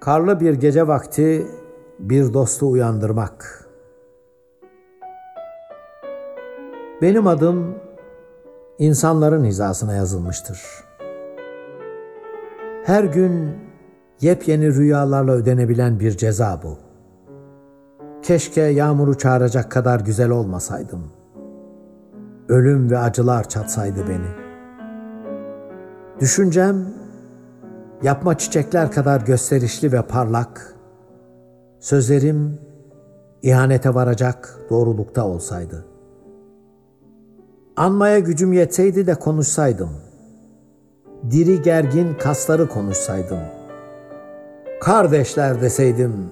Karlı bir gece vakti bir dostu uyandırmak. Benim adım insanların hizasına yazılmıştır. Her gün yepyeni rüyalarla ödenebilen bir ceza bu. Keşke yağmuru çağıracak kadar güzel olmasaydım. Ölüm ve acılar çatsaydı beni. Düşüncem yapma çiçekler kadar gösterişli ve parlak, sözlerim ihanete varacak doğrulukta olsaydı. Anmaya gücüm yetseydi de konuşsaydım. Diri gergin kasları konuşsaydım. Kardeşler deseydim,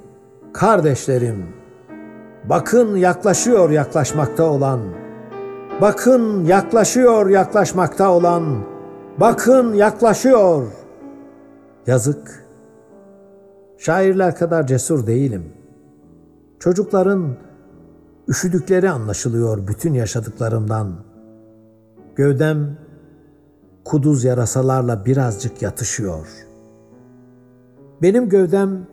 kardeşlerim, bakın yaklaşıyor yaklaşmakta olan, bakın yaklaşıyor yaklaşmakta olan, bakın yaklaşıyor. Yazık. Şairler kadar cesur değilim. Çocukların üşüdükleri anlaşılıyor bütün yaşadıklarımdan. Gövdem kuduz yarasalarla birazcık yatışıyor. Benim gövdem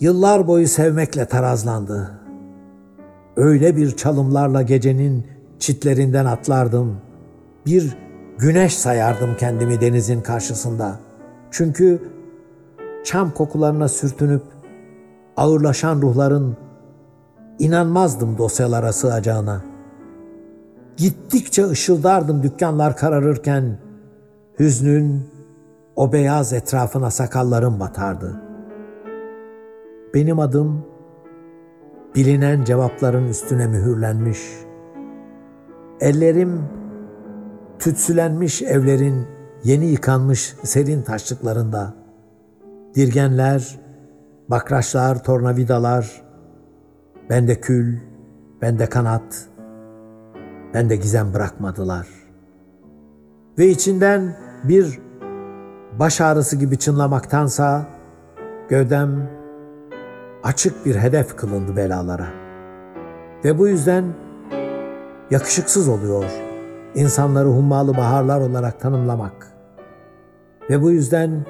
yıllar boyu sevmekle tarazlandı. Öyle bir çalımlarla gecenin çitlerinden atlardım. Bir güneş sayardım kendimi denizin karşısında. Çünkü çam kokularına sürtünüp ağırlaşan ruhların inanmazdım dosyalara sığacağına. Gittikçe ışıldardım dükkanlar kararırken, hüznün o beyaz etrafına sakallarım batardı. Benim adım bilinen cevapların üstüne mühürlenmiş. Ellerim tütsülenmiş evlerin yeni yıkanmış serin taşlıklarında. Dirgenler, bakraçlar, tornavidalar, bende kül, bende kanat, bende gizem bırakmadılar. Ve içinden bir baş ağrısı gibi çınlamaktansa gövdem açık bir hedef kılındı belalara. Ve bu yüzden yakışıksız oluyor insanları hummalı baharlar olarak tanımlamak. Ve bu yüzden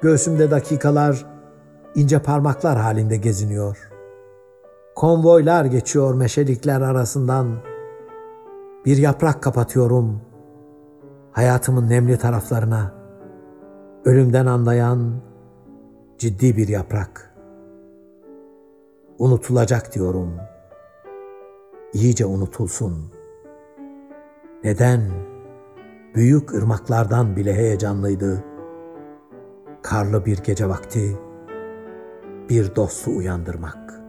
göğsümde dakikalar ince parmaklar halinde geziniyor. Konvoylar geçiyor meşelikler arasından. Bir yaprak kapatıyorum hayatımın nemli taraflarına. Ölümden anlayan ciddi bir yaprak. Unutulacak diyorum. İyice unutulsun. Neden? Büyük ırmaklardan bile heyecanlıydı. Karlı bir gece vakti bir dostu uyandırmak.''